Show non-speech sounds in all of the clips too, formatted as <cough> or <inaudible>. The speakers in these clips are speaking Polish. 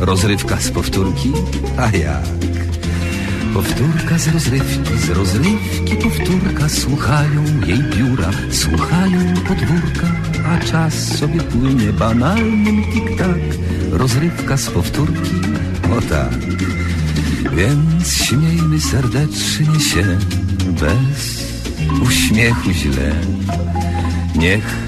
rozrywka z powtórki, a jak? Powtórka z rozrywki, z rozrywki powtórka, słuchają jej biura, słuchają podwórka, a czas sobie płynie banalnym tik-tak, rozrywka z powtórki, o tak. Więc śmiejmy serdecznie się bez uśmiechu źle. Niech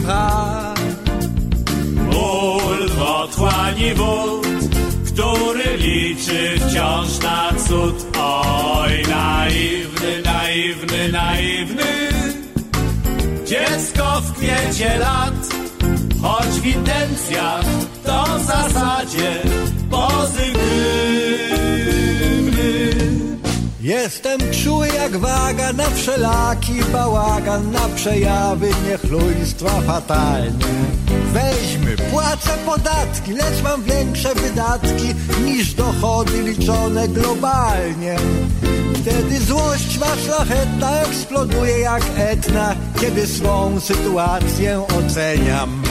Pcha. Ból w otchłani wód, który liczy wciąż na cud. Oj, naiwny, naiwny, naiwny, dziecko w kwiecie lat, choć w intencjach to w zasadzie pozytywny. Jestem czuły jak waga na wszelaki bałagan, na przejawy niechlujstwa fatalne. Weźmy, płacę podatki, lecz mam większe wydatki niż dochody liczone globalnie. Wtedy złość ma szlachetna eksploduje jak etna, kiedy swą sytuację oceniam.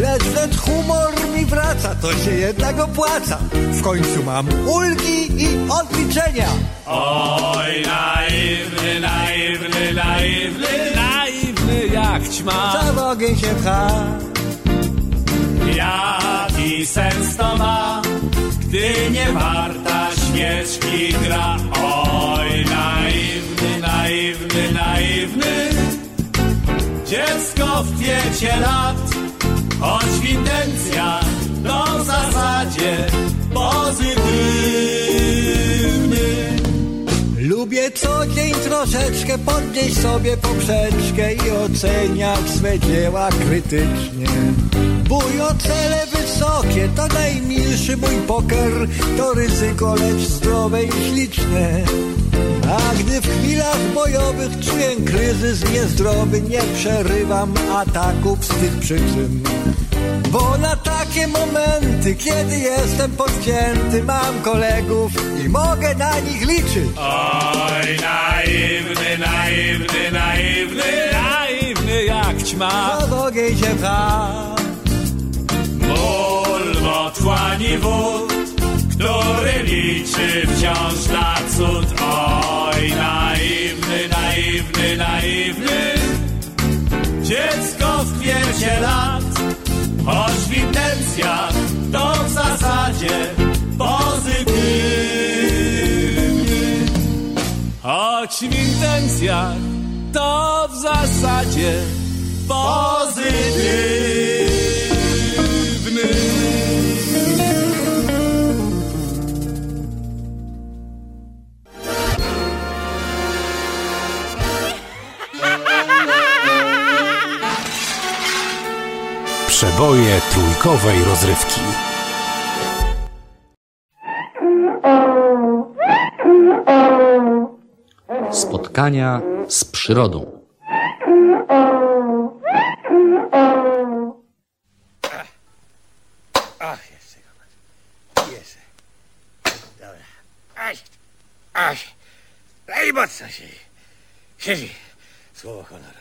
Lecz wnet humor mi wraca, to się jednak opłaca. W końcu mam ulgi i odliczenia. Oj, naiwny, naiwny, naiwny, naiwny jak ćma. Za w ogień się pcha. Jaki sens to ma, gdy nie warta świeczki gra? Oj, naiwny, naiwny, naiwny, dziecko w kwiecie lat, choć w intencjach to w zasadzie pozytywny. Lubię co dzień troszeczkę podnieść sobie poprzeczkę i oceniać swe dzieła krytycznie. Mój o cele wysokie to najmilszy mój poker, to ryzyko, lecz zdrowe i śliczne. Gdy w chwilach bojowych czuję kryzys niezdrowy, nie przerywam ataków z tych przyczyn. Bo na takie momenty, kiedy jestem podcięty, mam kolegów i mogę na nich liczyć. Oj, naiwny, naiwny, naiwny, naiwny jak ćma. W ogień się pcha. Ból otchłani wód, który liczy wciąż na cud. Oj, naiwny, naiwny, naiwny, dziecko w kwiecie lat, choć w intencjach to w zasadzie pozytywny. Choć w intencjach to w zasadzie pozytywny. Przeboje trójkowej rozrywki. Spotkania z przyrodą. Ach, jeszcze go. Jeszcze. Dobra. Aś, aś. No i mocno siedzi. Siedzi. Słowo honoru.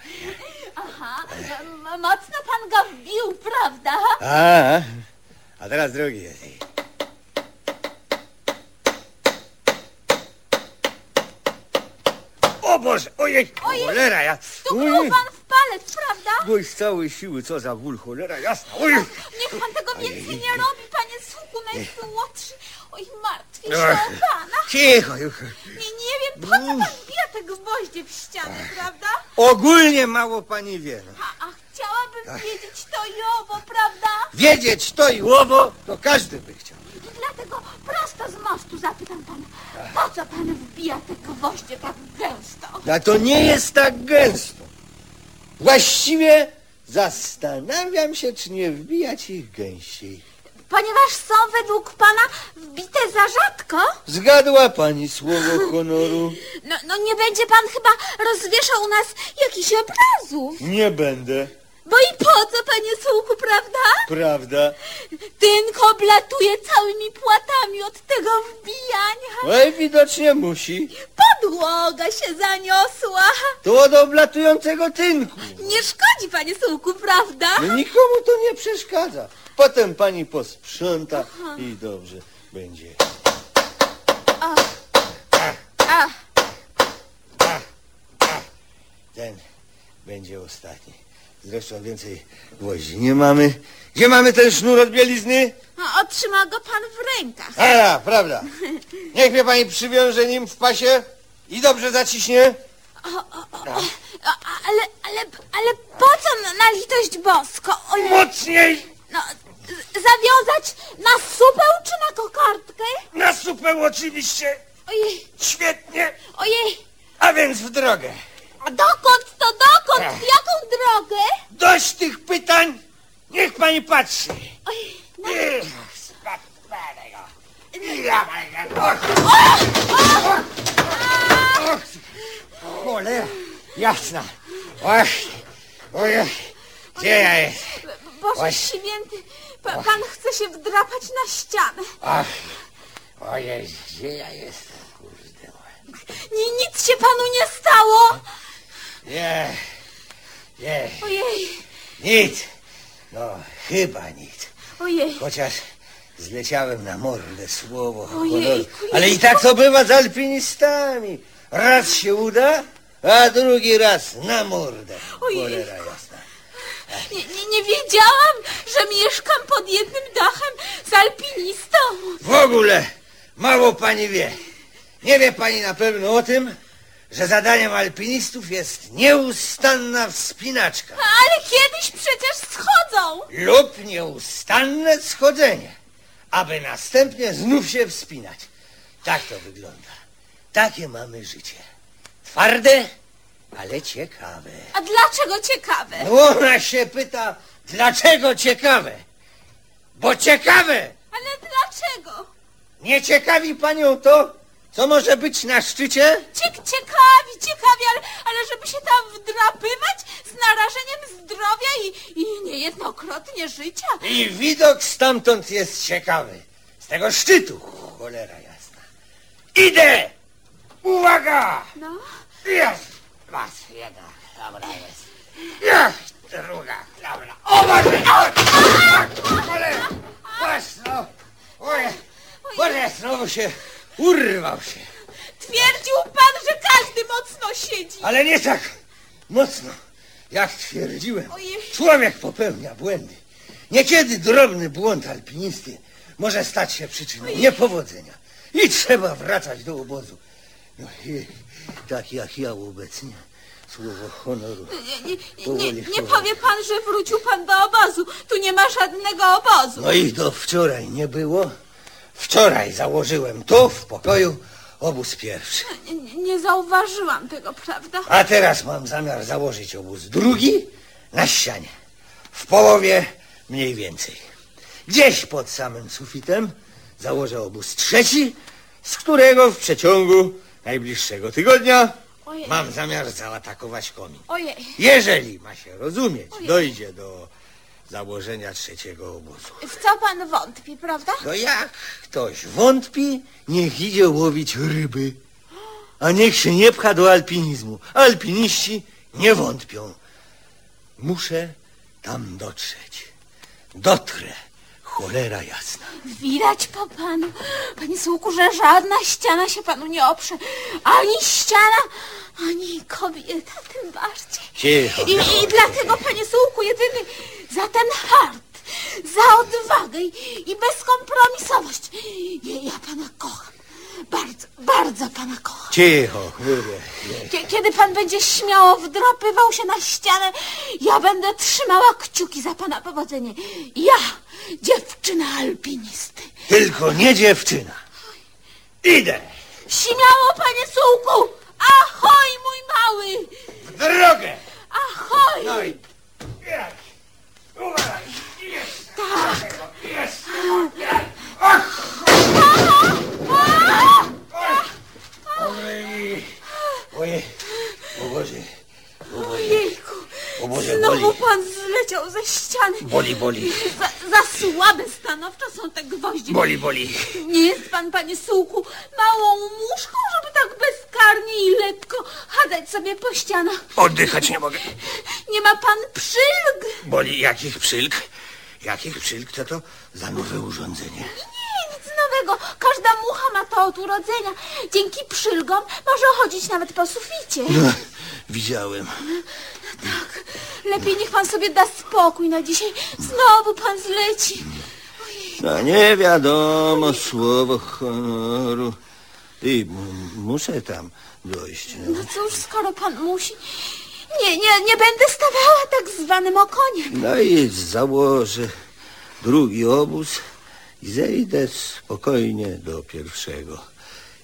Aha, m- mocno pan go wbił, prawda? A, a teraz drugi jest. O Boże, ojej, Ojej. cholera, ja... Stuknął pan w palec, prawda? Bój z całej siły, co za ból, cholera, jasna, ojej. Niech pan tego więcej nie robi, panie Słuchu, najsłodszy. Oj, martwię się Ach. o pana. Cicho, już. Nie, nie wiem, po co pan te gwoździe w ścianę, prawda? Ogólnie mało pani wie. A, a chciałabym wiedzieć to i owo, prawda? Wiedzieć to i łowo, to każdy by chciał. I dlatego prosto z mostu zapytam pana, po co pan wbija te gwoździe tak gęsto? A to nie jest tak gęsto. Właściwie zastanawiam się, czy nie wbijać ich gęsiej. Ponieważ są według pana wbite za rzadko? Zgadła pani słowo honoru? No, no nie będzie pan chyba rozwieszał u nas jakichś obrazów. Nie będę, Bo i po co, panie Sułku, prawda? prawda? Tynk oblatuje całymi płatami od tego wbijania. Oj, widocznie musi. Podłoga się zaniosła. To od oblatującego tynku. Nie szkodzi, panie Sułku, prawda? No nikomu to nie przeszkadza. Potem pani posprząta i dobrze będzie. A, Ten będzie ostatni. Zresztą więcej gwoździ nie mamy. Gdzie mamy ten sznur od bielizny? no, otrzyma go pan w rękach. A, prawda. Niech mnie pani przywiąże nim w pasie i dobrze zaciśnie. A, ale, ale, ale po co na, litość bosko? Oj, Mocniej! no, z- zawiązać na supeł czy na kokardkę? Na supeł oczywiście. Ojej, Świetnie. ojej, A więc w drogę. a dokąd to dokąd? Ach. W jaką drogę? Dość tych pytań. Niech pani patrzy. No, Cholera, jasna. Oj, oj, gdzie ja jest? Boże święty, pa, pan chce się wdrapać na ścianę. Ach, ojej, gdzie ja jestem? Kurde. Ni, nic się panu nie stało? Nie, nie, Ojej, nic. No, chyba nic. ojej. Chociaż zleciałem na mordę słowo honoru. Ale i tak to bywa z alpinistami. Raz się uda, a drugi raz na mordę. Jasna. Nie, nie, nie wiedziałam, że mieszkam pod jednym dachem z alpinistą. W ogóle mało pani wie. Nie wie pani na pewno o tym, że zadaniem alpinistów jest nieustanna wspinaczka Ale kiedyś przecież schodzą. lub nieustanne schodzenie, aby następnie znów się wspinać. Tak to wygląda. Takie mamy życie. Twarde, ale ciekawe. A dlaczego ciekawe? No ona się pyta, dlaczego ciekawe? Bo ciekawe! Ale dlaczego? Nie ciekawi panią to, co może być na szczycie? Ciek, ciekawi, ciekawi, ale, ale żeby się tam wdrapywać z narażeniem zdrowia i, i niejednokrotnie życia. I widok stamtąd jest ciekawy. Z tego szczytu, cholera jasna. Idę! Uwaga! No, Jest! Raz, jedna, dobra jest. Jest! Druga, dobra. O, Boże! O, cholera! Mocno! Oj, Boże, znowu się urwał się. twierdził pan, że każdy mocno siedzi. Ale nie tak mocno, jak twierdziłem. Ojej. Człowiek popełnia błędy. Niekiedy drobny błąd alpinisty może stać się przyczyną niepowodzenia. I trzeba wracać do obozu. No i tak jak ja obecnie Słowo honoru. Nie, nie, nie, nie powie pan, że wrócił pan do obozu. Tu nie ma żadnego obozu. No i do wczoraj nie było. Wczoraj założyłem tu w pokoju obóz pierwszy. Nie, nie- zauważyłam tego, prawda? A teraz mam zamiar założyć obóz drugi na ścianie. W połowie mniej więcej. Gdzieś pod samym sufitem założę obóz trzeci, z którego w przeciągu najbliższego tygodnia Ojej. mam zamiar zaatakować komin. Ojej. Jeżeli ma się rozumieć, Ojej. dojdzie do założenia trzeciego obozu. W co pan wątpi, prawda? To jak ktoś wątpi, niech idzie łowić ryby. A niech się nie pcha do alpinizmu. Alpiniści nie wątpią. Muszę tam dotrzeć. Dotrę. Cholera jasna. Widać po panu, panie Sułku, że żadna ściana się panu nie oprze. Ani ściana, ani kobieta, tym bardziej. Cicho. I, I dlatego, panie Sułku, jedyny za ten hart, za odwagę i, i bezkompromisowość. Ja, ja pana kocham. Bardzo, bardzo pana kocham. Cicho. Kie- Kiedy pan będzie śmiało wdrapywał się na ścianę, ja będę trzymała kciuki za pana powodzenie. Ja, dziewczyna alpinisty. Tylko nie dziewczyna. Idę. Śmiało, panie Sułku! Ahoj, mój mały! W drogę. Ahoj! No i... jak? Uważaj. Jest. Tak. Jest. Ojej. Ojej. O Boże. Ojejku, O Boże, znowu boli. pan zleciał ze ściany. Boli, boli. Za, za słabe stanowczo są te gwoździe. Boli, boli. Nie jest pan, panie Sułku, małą muszką, żeby tak bezkarnie i lekko chadzać sobie po ścianach. Oddychać nie mogę. Nie ma pan przylg. Boli jakich przylg? Jakich przylg to to za nowe urządzenie? Nie, nic nowego. Każda mucha ma to od urodzenia. Dzięki przylgom może chodzić nawet po suficie. No, widziałem. Lepiej niech pan sobie da spokój na dzisiaj. Znowu pan zleci. No nie wiadomo, słowo honoru. I m- muszę tam dojść. No. No cóż, skoro pan musi... Nie, nie, nie będę stawała tak zwanym okoniem. no i założę drugi obóz i zejdę spokojnie do pierwszego.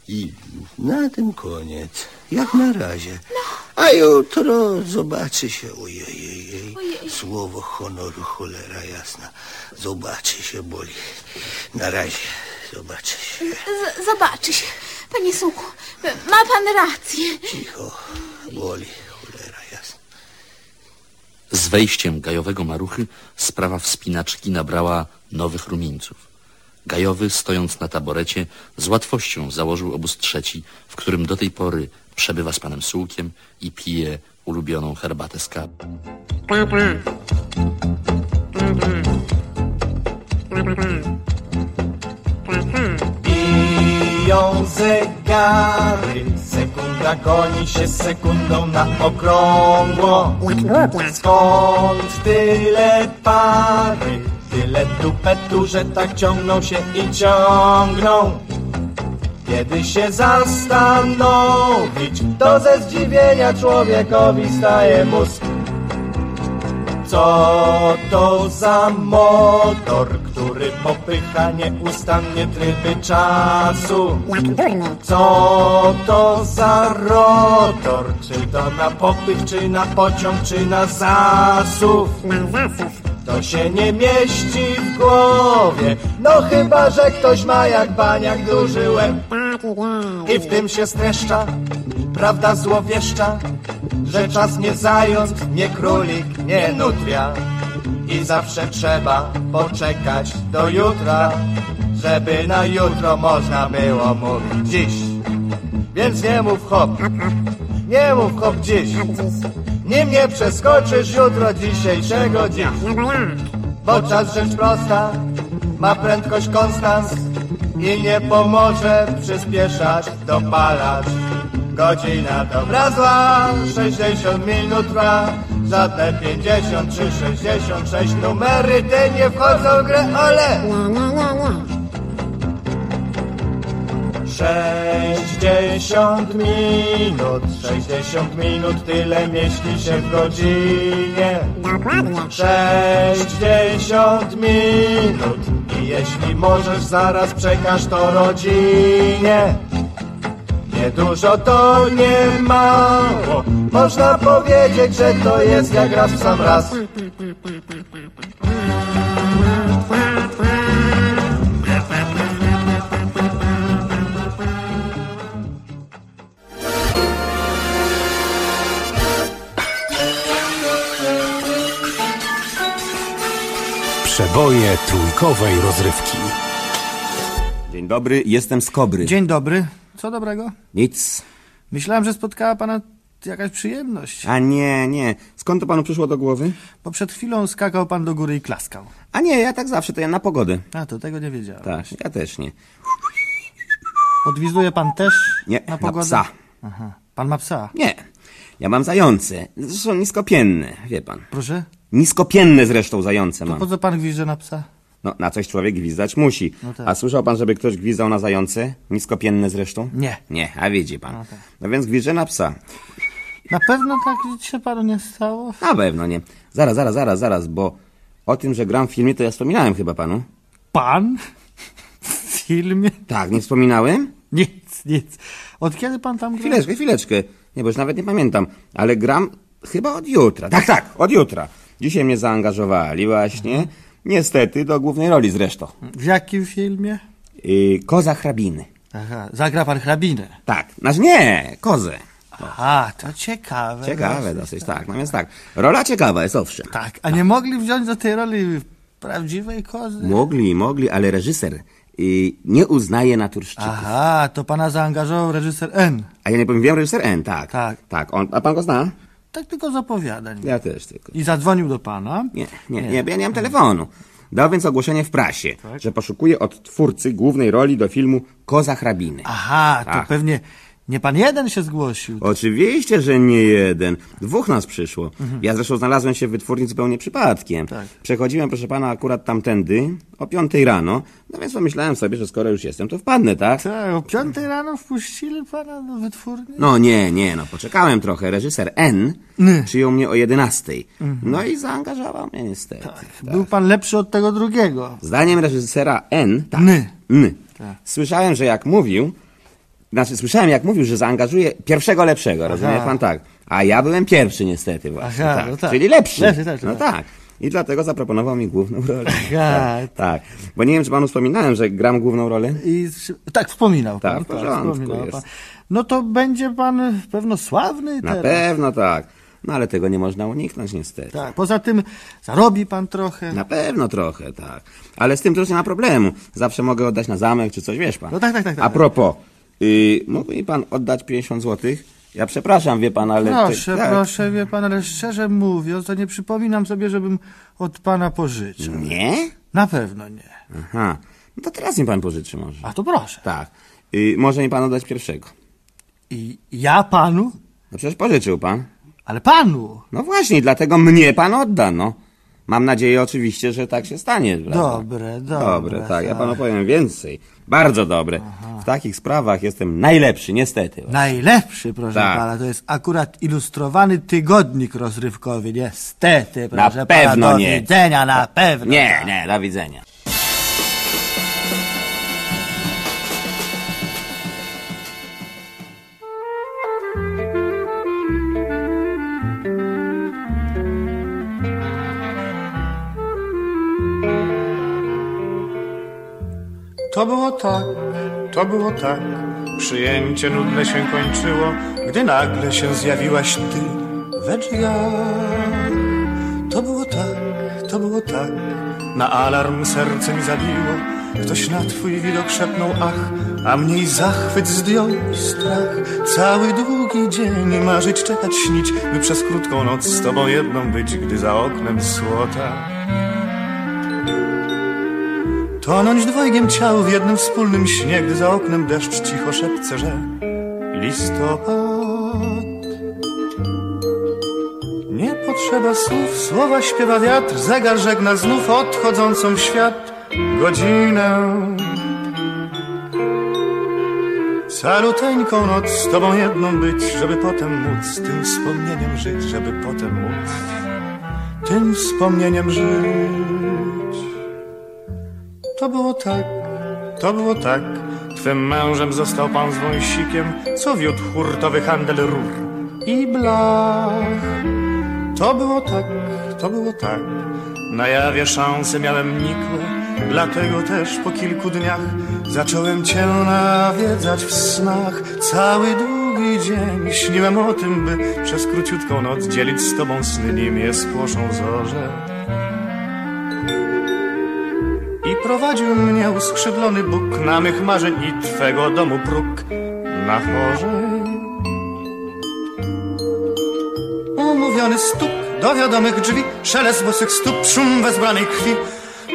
I na tym koniec, jak na razie. A jutro zobaczy się, ojej, Ojej. słowo honoru, cholera jasna. Zobaczy się, boli. Na razie, zobaczy się. Z zobaczy się. Panie Suku, ma pan rację. Cicho, boli, cholera jasna. Z wejściem gajowego maruchy sprawa wspinaczki nabrała nowych rumieńców. Gajowy, stojąc na taborecie, z łatwością założył obóz trzeci, w którym do tej pory przebywa z panem Sułkiem i pije ulubioną herbatę z kawy. Biją zegary, sekunda goni się sekundą na okrągło. Skąd tyle pary, tyle tupetu, że tak ciągną się i ciągną? Kiedy się zastanowić, to ze zdziwienia człowiekowi staje mózg. Co to za motor, który popycha nieustannie tryby czasu? Co to za rotor, czy to na popych, czy na pociąg, czy na zasów? To się nie mieści w głowie, no chyba, że ktoś ma jak baniak duży łeb. I w tym się streszcza, prawda złowieszcza, że czas nie zając, nie królik, nie nutria. I zawsze trzeba poczekać do jutra, żeby na jutro można było mówić dziś. Więc nie mów hop, nie mów hop dziś. Nim nie przeskoczysz jutro dzisiejszego dziś. Bo czas rzecz prosta, ma prędkość konstans i nie pomoże przyspieszać, dopalać. Godzina dobra zła, 60 minut trwa, żadne 50 czy 66 numery te nie wchodzą w grę, ale Sześćdziesiąt minut, sześćdziesiąt minut, tyle mieści się w godzinie. Dokładnie. Sześćdziesiąt minut i jeśli możesz, zaraz przekaż to rodzinie. Nie dużo to nie mało, można powiedzieć, że to jest jak raz w sam raz. Przeboje trójkowej rozrywki. Dzień dobry, jestem z Kobry. Dzień dobry. Co dobrego? Nic. Myślałem, że spotkała pana jakaś przyjemność. A nie, nie. Skąd to panu przyszło do głowy? Bo przed chwilą skakał pan do góry i klaskał. A nie, ja tak zawsze, to ja na pogodę. A, to tego nie wiedziałem. Tak, ja też nie. Podwizuje pan też Nie, na na pogodę? psa. Aha. Pan ma psa? Nie. Ja mam zające. Zresztą niskopienne, wie pan. Proszę? Niskopienne zresztą zające To mam. po co pan gwizdże na psa? No, na coś człowiek gwizdać musi. No tak. A słyszał pan, żeby ktoś gwizdał na zające? Niskopienne zresztą? Nie. Nie, a widzi pan. No tak. No więc gwizdże na psa. Na pewno tak się panu nie stało? Na pewno nie. Zaraz, zaraz, zaraz, zaraz, bo o tym, że gram w filmie, to ja wspominałem chyba panu. Pan? W filmie? Tak, nie wspominałem? Nic, nic. Od kiedy pan tam gra? Chwileczkę, chwileczkę. Nie, bo już nawet nie pamiętam. Ale gram chyba od jutra. Tak, tak, od jutra. Dzisiaj mnie zaangażowali właśnie. Niestety do głównej roli zresztą. W jakim filmie? Yy, koza hrabiny. Aha, zagra pan hrabinę. Tak, znaczy nie, kozę. Aha, to ciekawe. Ciekawe dosyć. dosyć, tak. No więc tak, rola ciekawa jest owszem. Tak, a nie mogli wziąć do tej roli prawdziwej kozy? Mogli, mogli, ale reżyser yy, nie uznaje naturszczyków. Aha, to pana zaangażował reżyser N. A ja nie powiem, wiem reżyser N, tak. Tak. Tak, on, a pan go zna? Tak tylko z opowiadań. Ja też tylko. I zadzwonił do pana. Nie, nie, nie, bo ja nie mam telefonu. Dał więc ogłoszenie w prasie, że poszukuje od twórcy głównej roli do filmu Koza hrabiny. Aha, to Tak. pewnie nie pan jeden się zgłosił. Oczywiście, że nie jeden. Dwóch nas przyszło. Ja zresztą znalazłem się w wytwórni zupełnie przypadkiem. Mhm. Tak. Przechodziłem, proszę pana, akurat tamtędy o piątej rano. No więc pomyślałem sobie, że skoro już jestem, to wpadnę, tak? Tak, o piątej rano wpuścili pana do wytwórni? No nie, nie, no poczekałem trochę. Reżyser N przyjął mnie o jedenastej. No i zaangażował mnie niestety. Tak. Był pan lepszy od tego drugiego. Zdaniem reżysera N, tak. Ny. Ny. Tak. Słyszałem, że jak mówił, znaczy słyszałem jak mówił, że zaangażuje pierwszego lepszego, rozumie pan tak. A ja byłem pierwszy niestety właśnie. Aha, tak. no tak. Czyli lepszy. Lepszy, lepszy, no tak. tak. I dlatego zaproponował mi główną rolę. Aha. <laughs> tak, tak. Bo nie wiem, czy panu wspominałem, że gram główną rolę. I, tak, wspominał pan. Tak, w porządku jest. pan. No to będzie pan pewno sławny Na teraz. pewno tak. No ale tego nie można uniknąć niestety. Tak, poza tym zarobi pan trochę. Na pewno trochę, tak. Ale z tym też nie ma problemu. Zawsze mogę oddać na zamek czy coś, wiesz pan. No tak, tak, tak, tak. A propos, yy, mógłby mi pan oddać 50 złotych? Ja przepraszam, wie pan, ale... Proszę, tak. proszę, wie pan, ale szczerze mówiąc, to nie przypominam sobie, żebym od pana pożyczył. Nie? Na pewno nie. Aha. No to teraz mi pan pożyczy może. A to proszę. Tak. Yy, może mi pan oddać pierwszego. I ja panu? No przecież pożyczył pan. Ale panu! No właśnie, dlatego mnie pan odda, no. Mam nadzieję oczywiście, że tak się stanie. prawda? Dobre, dobre. Dobre, tak. Ja panu powiem więcej. Bardzo dobre. W takich sprawach jestem najlepszy, niestety. Najlepszy, proszę Tak. pana, to jest akurat ilustrowany tygodnik rozrywkowy. Niestety, Na proszę pana, pewno do nie. widzenia, na pewno. Nie, tak. nie, do widzenia. To było tak, to było tak. Przyjęcie nudne się kończyło, gdy nagle się zjawiłaś ty we drzwiach. To było tak, to było tak. Na alarm serce mi zabiło. Ktoś na twój widok szepnął ach, a mnie i zachwyt zdjął strach. Cały długi dzień marzyć, czekać, śnić, by przez krótką noc z tobą jedną być, gdy za oknem słota. Tonąć dwojgiem ciał w jednym wspólnym śnie, gdy za oknem deszcz cicho szepce, że listopad. Nie potrzeba słów, słowa śpiewa wiatr, zegar żegna znów odchodzącą w świat godzinę. Caluteńką noc z tobą jedną być, żeby potem móc tym wspomnieniem żyć, żeby potem móc tym wspomnieniem żyć. To było tak, to było tak, twym mężem został pan z wąsikiem, co wiódł hurtowy handel rur i blach. To było tak, to było tak, na jawie szanse miałem nikłe, Dlatego też po kilku dniach zacząłem cię nawiedzać w snach. Cały długi dzień śniłem o tym, by przez króciutką noc dzielić z tobą sny, nim je spłoszą zorze. Prowadził mnie uskrzydlony Bóg na mych marzeń i twego domu próg na chorze. Umówiony stuk do wiadomych drzwi, szelest bosych stóp, szum wezbranej krwi.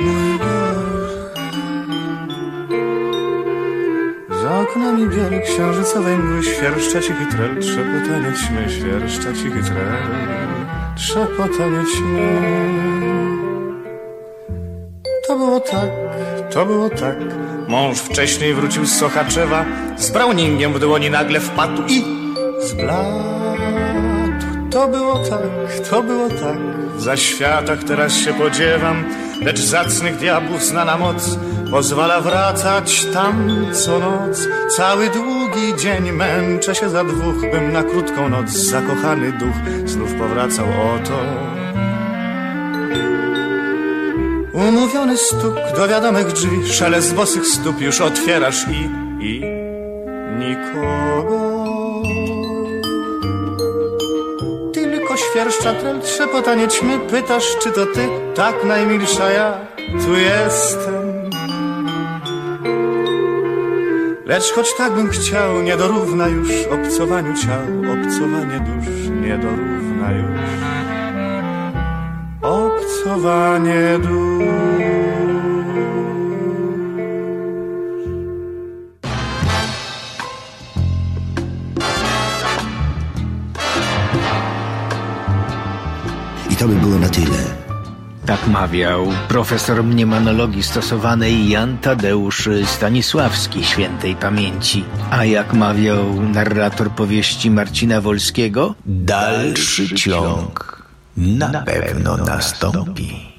Mój Za oknami bieli księżycowej mgły świerszcza cichy trel, trzepotanie ćmy, świerszcza cichy trel, trzepotanie ćmy. To było tak, to było tak. Mąż wcześniej wrócił z Sochaczewa, z Browningiem w dłoni nagle wpadł i zbladł. To było tak, to było tak. W zaświatach teraz się podziewam, lecz zacnych diabłów znana moc pozwala wracać tam co noc. Cały długi dzień męczę się za dwóch, bym na krótką noc zakochany duch znów powracał oto. Umówiony stuk do wiadomych drzwi, szelest bosych stóp już otwierasz i, i nikogo. Tylko świerszcza trel, trzepotanie ćmy, pytasz czy to ty, tak najmilsza ja tu jestem. Lecz choć tak bym chciał, nie dorówna już obcowaniu ciał, obcowanie dusz nie dorówna już. Dusz. I to by było na tyle. Tak mawiał profesor mniemanologii stosowanej Jan Tadeusz Stanisławski świętej pamięci. A jak mawiał narrator powieści Marcina Wolskiego, dalszy ciąg na pewno nastąpi.